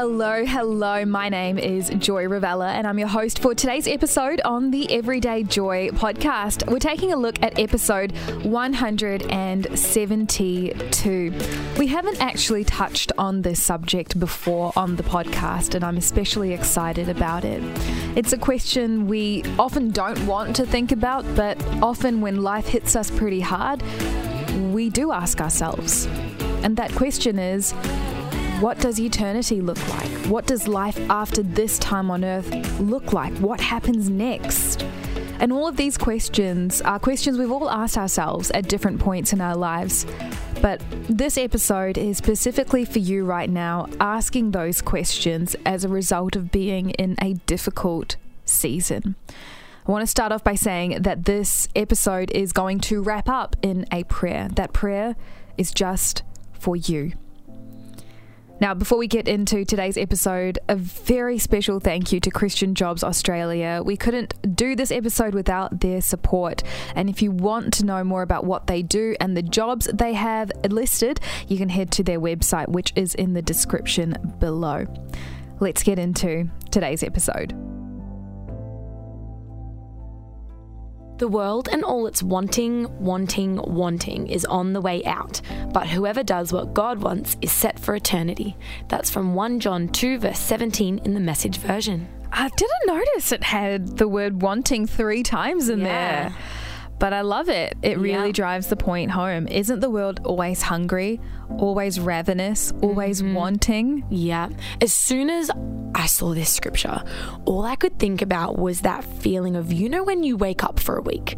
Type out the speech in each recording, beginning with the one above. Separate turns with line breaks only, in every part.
Hello, hello. My name is Joy Ravella, and I'm your host for today's episode on the Everyday Joy podcast. We're taking a look at episode 172. We haven't actually touched on this subject before on the podcast, and I'm especially excited about it. It's a question we often don't want to think about, but often when life hits us pretty hard, we do ask ourselves. And that question is, what does eternity look like? What does life after this time on earth look like? What happens next? And all of these questions are questions we've all asked ourselves at different points in our lives. But this episode is specifically for you right now, asking those questions as a result of being in a difficult season. I want to start off by saying that this episode is going to wrap up in a prayer. That prayer is just for you. Now, before we get into today's episode, a very special thank you to Christian Jobs Australia. We couldn't do this episode without their support. And if you want to know more about what they do and the jobs they have listed, you can head to their website, which is in the description below. Let's get into today's episode.
The world and all its wanting, wanting, wanting is on the way out, but whoever does what God wants is set for eternity. That's from 1 John 2, verse 17 in the message version.
I didn't notice it had the word wanting three times in
Yeah.
there. But I love it. It really
Yeah.
drives the point home. Isn't the world always hungry, always ravenous, always
Mm-hmm.
wanting?
Yeah. As soon as I saw this scripture, all I could think about was that feeling of, you know, when you wake up for a week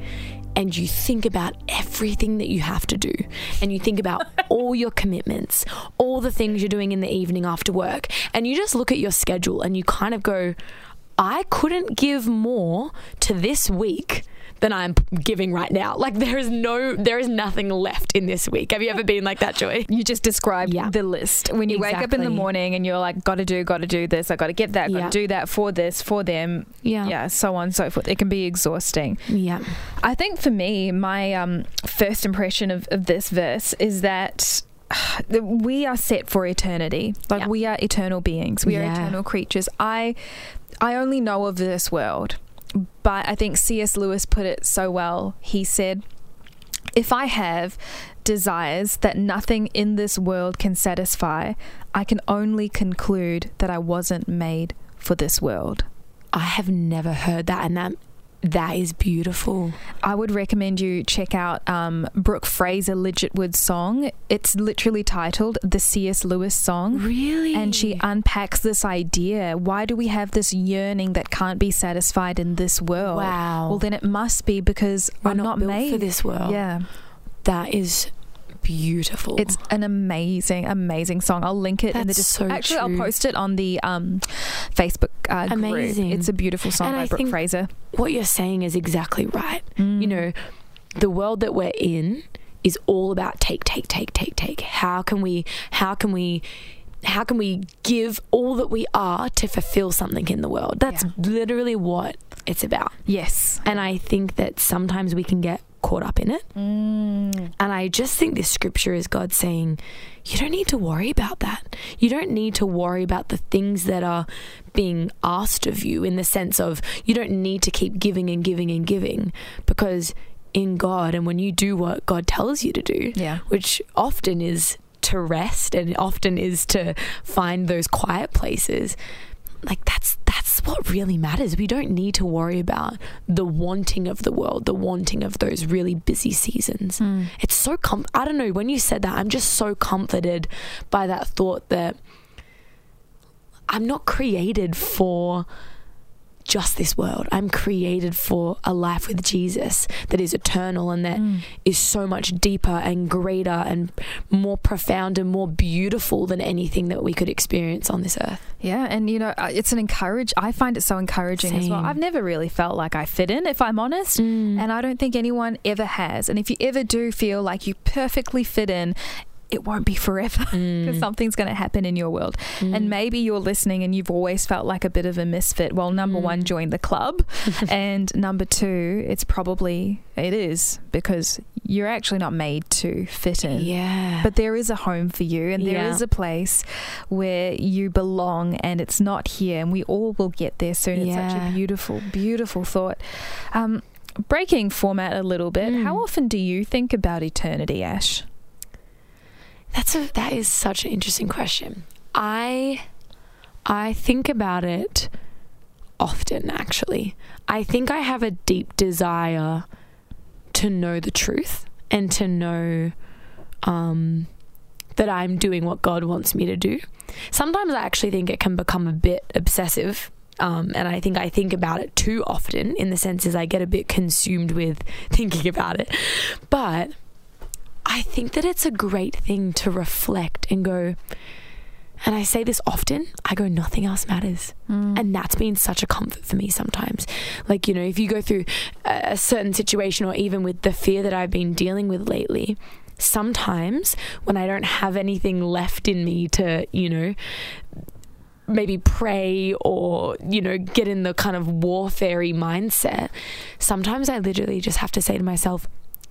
and you think about everything that you have to do and you think about all your commitments, all the things you're doing in the evening after work, and you just look at your schedule and you kind of go, I couldn't give more to this week than I'm giving right now. Like there is no there is nothing left in this week. Have you ever been like that, Joy?
You just described
Yeah.
the list. When you wake up in the morning and you're like, gotta do, gotta do this, I gotta get that, gotta
Yeah.
do that for this, for them.
Yeah.
Yeah, so on and so forth. It can be exhausting.
Yeah.
I think for me, my um, first impression of, of this verse is that we are set for eternity. Like
Yeah.
we are eternal beings. We are eternal creatures. I I only know of this world, but I think C.S. Lewis put it so well. He said, "If I have desires that nothing in this world can satisfy, I can only conclude that I wasn't made for this world."
I have never heard that, and that that is beautiful.
I would recommend you check out um, Brooke Fraser Ligertwood's song. It's literally titled The C.S. Lewis Song.
Really,
And she unpacks this idea. Why do we have this yearning that can't be satisfied in this world?
Wow.
Well, then it must be because
We're
I'm
not
not,
built
made
for this world.
Yeah.
that is beautiful.
It's an amazing, amazing song. I'll link it in the description.
so
Actually, I'll post it on the um, Facebook uh,
Amazing.
group. It's a beautiful song
And
by
I
Brooke
think-
Fraser.
what you're saying is exactly right.
Mm.
You know, the world that we're in is all about take, take, take, take, take. How can we? How can we? How can we give all that we are to fulfill something in the world? That's
Yeah.
literally what it's about.
Yes.
And I think that sometimes we can get caught up in it.
Mm.
And I just think this scripture is God saying, you don't need to worry about that. You don't need to worry about the things that are being asked of you in the sense of you don't need to keep giving and giving and giving because in God and when you do what God tells you to do,
Yeah.
which often is to rest and often is to find those quiet places like that's that's what really matters we don't need to worry about the wanting of the world the wanting of those really busy seasons
Mm.
it's so com- i don't know when you said that i'm just so comforted by that thought that i'm not created for just this world. I'm created for a life with Jesus that is eternal and that is
Mm.
so much deeper and greater and more profound and more beautiful than anything that we could experience on this earth.
Yeah, and you know, uh, it's an encourage. I find it so encouraging as well. I've never really felt like I fit in, if I'm honest,
Mm.
and I don't think anyone ever has. And if you ever do feel like you perfectly fit in, it won't be forever because something's going to happen in your world. And maybe you're listening and you've always felt like a bit of a misfit. Well, number one, join the club. and number two, it's probably, it is because you're actually not made to fit in.
Yeah.
But there is a home for you, and there is
Yeah.
a place where you belong, and it's not here, and we all will get there soon. It's such a beautiful, beautiful thought. Um, breaking format a little bit,
Mm.
how often do you think about eternity, Ash?
That's a that is such an interesting question. I I think about it often actually. I think I have a deep desire to know the truth and to know um that I'm doing what God wants me to do. Sometimes I actually think it can become a bit obsessive. Um, and I think I think about it too often in the sense as I get a bit consumed with thinking about it. But I think that it's a great thing to reflect and go, and I say this often, I go, nothing else matters. Mm. And that's been such a comfort for me sometimes. Like, you know, if you go through a certain situation or even with the fear that I've been dealing with lately, sometimes when I don't have anything left in me to, you know, maybe pray or you know get in the kind of warfarey mindset sometimes i literally just have to say to myself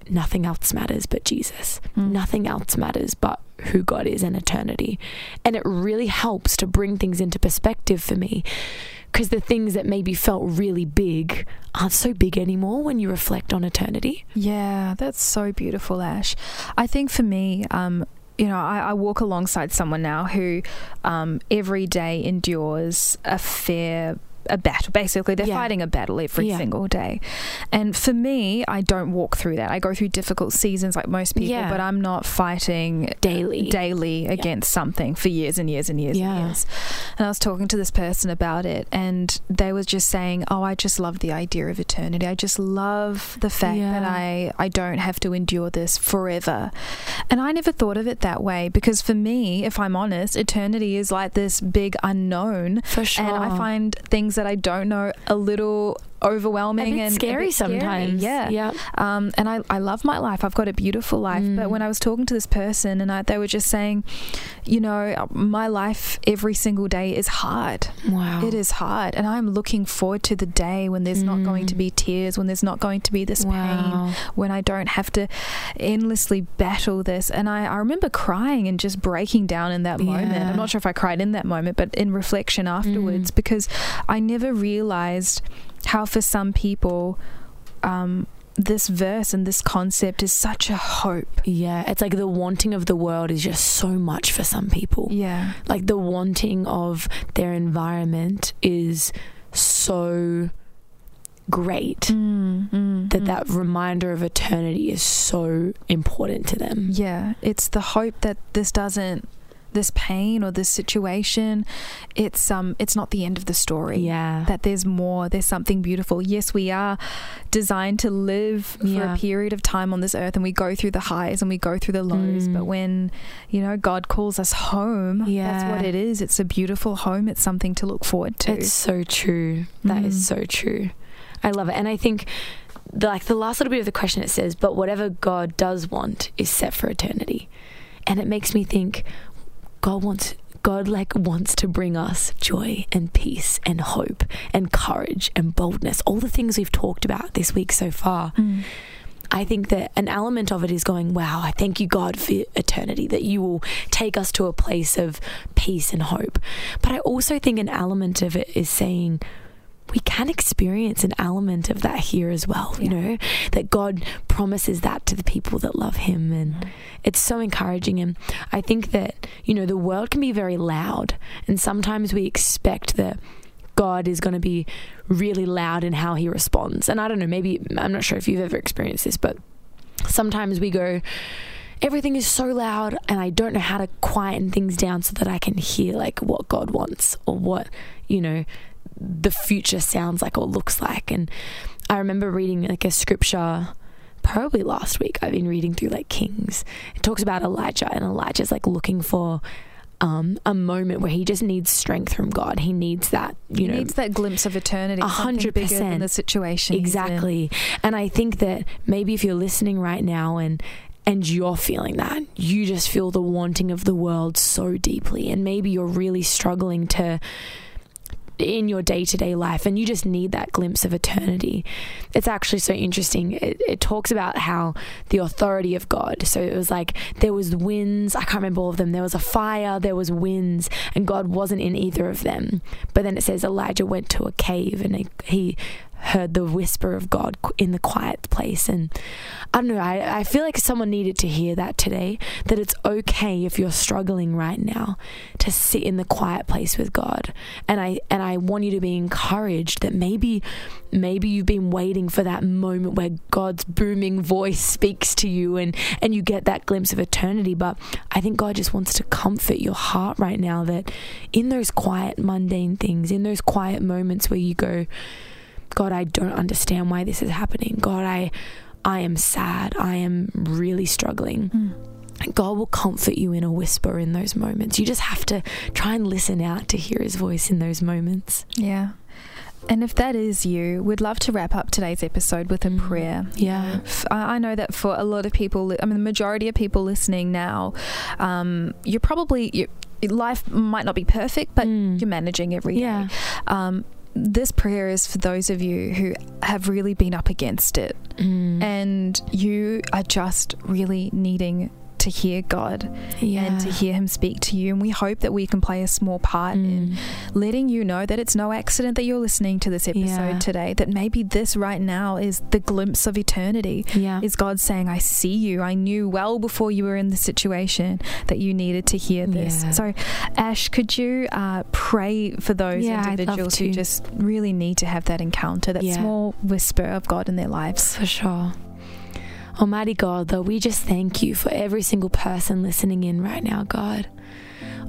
nothing else matters but jesus. Nothing else matters but who god is in eternity. And it really helps to bring things into perspective for me because the things that maybe felt really big aren't so big anymore when you reflect on eternity.
Yeah, that's so beautiful, Ash. I think for me, um, you know, I, I walk alongside someone now who um, every day endures a fair a battle. Basically, they're
Yeah.
fighting a battle every
Yeah.
single day. And for me, I don't walk through that. I go through difficult seasons like most people,
Yeah.
but I'm not fighting
daily
daily against something for years and years and years and years. And I was talking to this person about it, and they was just saying, "Oh, I just love the idea of eternity. I just love the fact that I I don't have to endure this forever." And I never thought of it that way because for me, if I'm honest, eternity is like this big unknown.
for sure
And I find things that I don't know a little overwhelming and
scary
bit scary.
sometimes
Yeah.
yeah
Um, and I, I love my life. I've got a beautiful life. But
Mm.
when I was talking to this person, and I, they were just saying, you know, my life every single day is hard.
wow
It is hard. And I'm looking forward to the day when there's not going to be tears, when there's not going to be this pain,
Mm.
When I don't have to endlessly battle this. And I, I remember crying and just breaking down in that moment.
Yeah.
I'm not sure if I cried in that moment, but in reflection
Mm.
afterwards, because I never realized how for some people, um, this verse and this concept is such a hope.
Yeah, it's like the wanting of the world is just so much for some people.
Yeah.
Like the wanting of their environment is so great
Mm, mm,
that
mm.
that reminder of eternity is so important to them.
Yeah, it's the hope that this doesn't this pain or this situation it's um it's not the end of the story.
Yeah.
That there's more, there's something beautiful. Yes, we are designed to live for a period of time on this earth and we go through the highs and we go through the lows,
Mm.
but when, you know, God calls us home,
yeah.
that's what it is. It's a beautiful home. It's something to look forward to.
It's so true. That is
Mm.
so true. I love it. And I think the, like the last little bit of the question it says, but whatever God does want is set for eternity. And it makes me think God wants God like wants to bring us joy and peace and hope and courage and boldness, all the things we've talked about this week so far.
Mm.
I think that an element of it is going, wow, I thank you, God, for eternity, that you will take us to a place of peace and hope. But I also think an element of it is saying, we can experience an element of that here as well, you know, that God promises that to the people that love Him. And mm-hmm. it's so encouraging. And I think that, you know, the world can be very loud. And sometimes we expect that God is going to be really loud in how He responds. And I don't know, maybe, I'm not sure if you've ever experienced this, but sometimes we go, everything is so loud and I don't know how to quieten things down so that I can hear like what God wants or what, you know, the future sounds like or looks like. And I remember reading like a scripture probably last week. I've been reading through like Kings. It talks about Elijah and Elijah's like looking for um, a moment where he just needs strength from God. He needs that, you
He
know,
needs that glimpse of eternity.
A hundred percent.
the situation.
Exactly. And I think that maybe if you're listening right now and and you're feeling that. You just feel the wanting of the world so deeply. And maybe you're really struggling to in your day to day life, and you just need that glimpse of eternity. It's actually so interesting. It, it, talks about how the authority of God. So it was like there was winds. I can't remember all of them. There was a fire. There was winds, and God wasn't in either of them. But then it says Elijah went to a cave and he, he heard the whisper of God in the quiet place. And I don't know, I, I feel like someone needed to hear that today that it's okay if you're struggling right now to sit in the quiet place with God. And I and I want you to be encouraged that maybe maybe you've been waiting for that moment where God's booming voice speaks to you and, and you get that glimpse of eternity. But I think God just wants to comfort your heart right now that in those quiet, mundane things, in those quiet moments where you go, God, I don't understand why this is happening. God, I I am sad. I am really struggling. Mm. God will comfort you in a whisper in those moments. You just have to try and listen out to hear his voice in those moments.
Yeah. And if that is you, we'd love to wrap up today's episode with a mm. prayer.
Yeah.
I know that for a lot of people, I mean, the majority of people listening now, um, you're probably, you're, life might not be perfect, but mm. you're managing every day.
Yeah.
Um, this prayer is for those of you who have really been up against it mm. and you are just really needing to hear God yeah. and to hear Him speak to you. And we hope that we can play a small part mm. in letting you know that it's no accident that you're listening to this episode yeah. today, that maybe this right now is the glimpse of eternity.
Yeah.
Is God saying, I see you. I knew well before you were in the situation that you needed to hear this. Yeah. So, Ash, could you uh, pray for those individuals who just really need to have that encounter, that small whisper of God in their lives?
For sure. Almighty God, though, we just thank you for every single person listening in right now, God.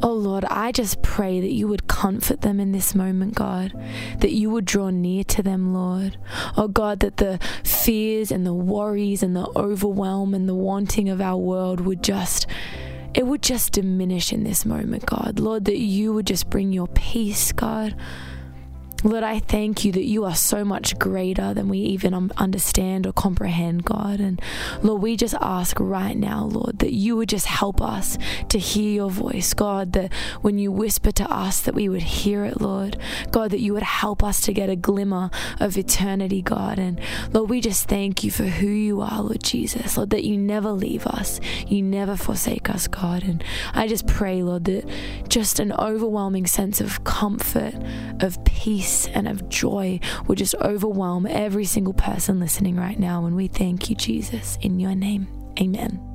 Oh Lord, I just pray that you would comfort them in this moment, God, that you would draw near to them, Lord. Oh God, that the fears and the worries and the overwhelm and the wanting of our world would just it would just diminish in this moment, God. Lord, that you would just bring your peace, God. Lord, I thank you that you are so much greater than we even um, understand or comprehend, God. And Lord, we just ask right now, Lord, that you would just help us to hear your voice, God, that when you whisper to us, that we would hear it, Lord. God, that you would help us to get a glimmer of eternity, God. And Lord, we just thank you for who you are, Lord Jesus. Lord, that you never leave us, you never forsake us, God. And I just pray, Lord, that just an overwhelming sense of comfort, of peace, peace and of joy will just overwhelm every single person listening right now. And we thank you, Jesus, in your name. Amen.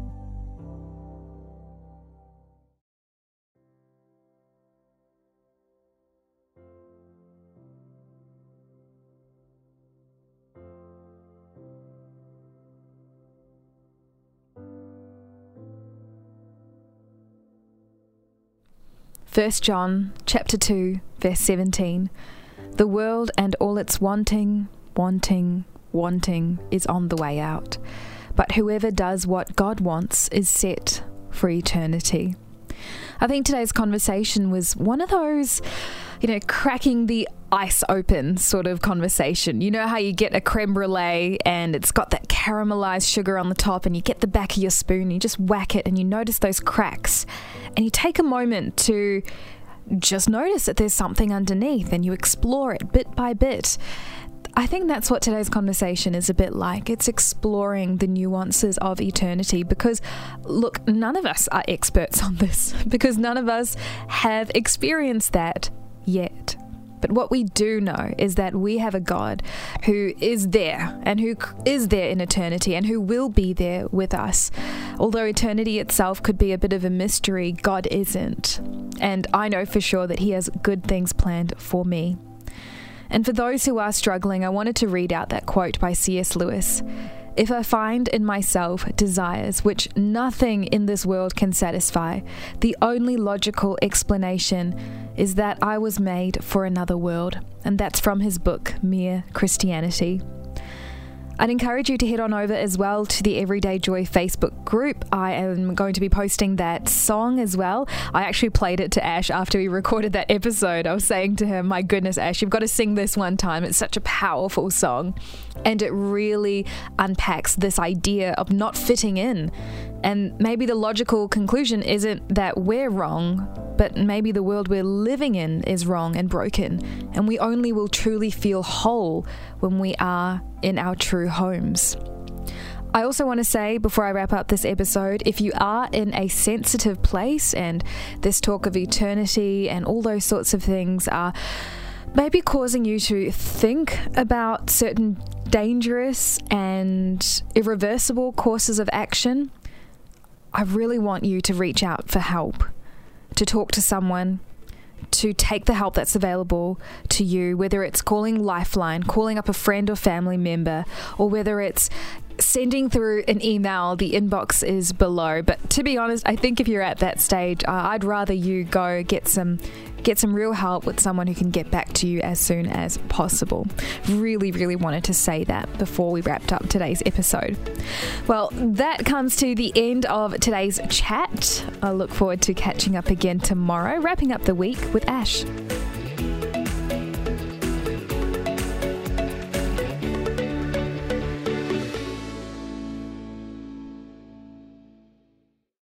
First John chapter 2 verse 17 the world and all its wanting, wanting, wanting is on the way out. But whoever does what God wants is set for eternity. I think today's conversation was one of those, you know, cracking the ice open sort of conversation. You know how you get a creme brulee and it's got that caramelized sugar on the top, and you get the back of your spoon, you just whack it, and you notice those cracks, and you take a moment to just notice that there's something underneath and you explore it bit by bit. I think that's what today's conversation is a bit like. It's exploring the nuances of eternity because, look, none of us are experts on this because none of us have experienced that yet. But what we do know is that we have a God who is there and who is there in eternity and who will be there with us. Although eternity itself could be a bit of a mystery, God isn't. And I know for sure that He has good things planned for me. And for those who are struggling, I wanted to read out that quote by C.S. Lewis. If I find in myself desires which nothing in this world can satisfy, the only logical explanation is that I was made for another world. And that's from his book, Mere Christianity. I'd encourage you to head on over as well to the Everyday Joy Facebook group. I am going to be posting that song as well. I actually played it to Ash after we recorded that episode. I was saying to him, My goodness, Ash, you've got to sing this one time. It's such a powerful song. And it really unpacks this idea of not fitting in And maybe the logical conclusion isn't that we're wrong, but maybe the world we're living in is wrong and broken, and we only will truly feel whole when we are in our true homes. I also want to say before I wrap up this episode if you are in a sensitive place and this talk of eternity and all those sorts of things are maybe causing you to think about certain dangerous and irreversible courses of action, I really want you to reach out for help, to talk to someone, to take the help that's available to you, whether it's calling Lifeline, calling up a friend or family member, or whether it's sending through an email, the inbox is below. But to be honest, I think if you're at that stage, uh, I'd rather you go get some get some real help with someone who can get back to you as soon as possible. Really, really wanted to say that before we wrapped up today's episode. Well, that comes to the end of today's chat. I look forward to catching up again tomorrow, wrapping up the week with Ash.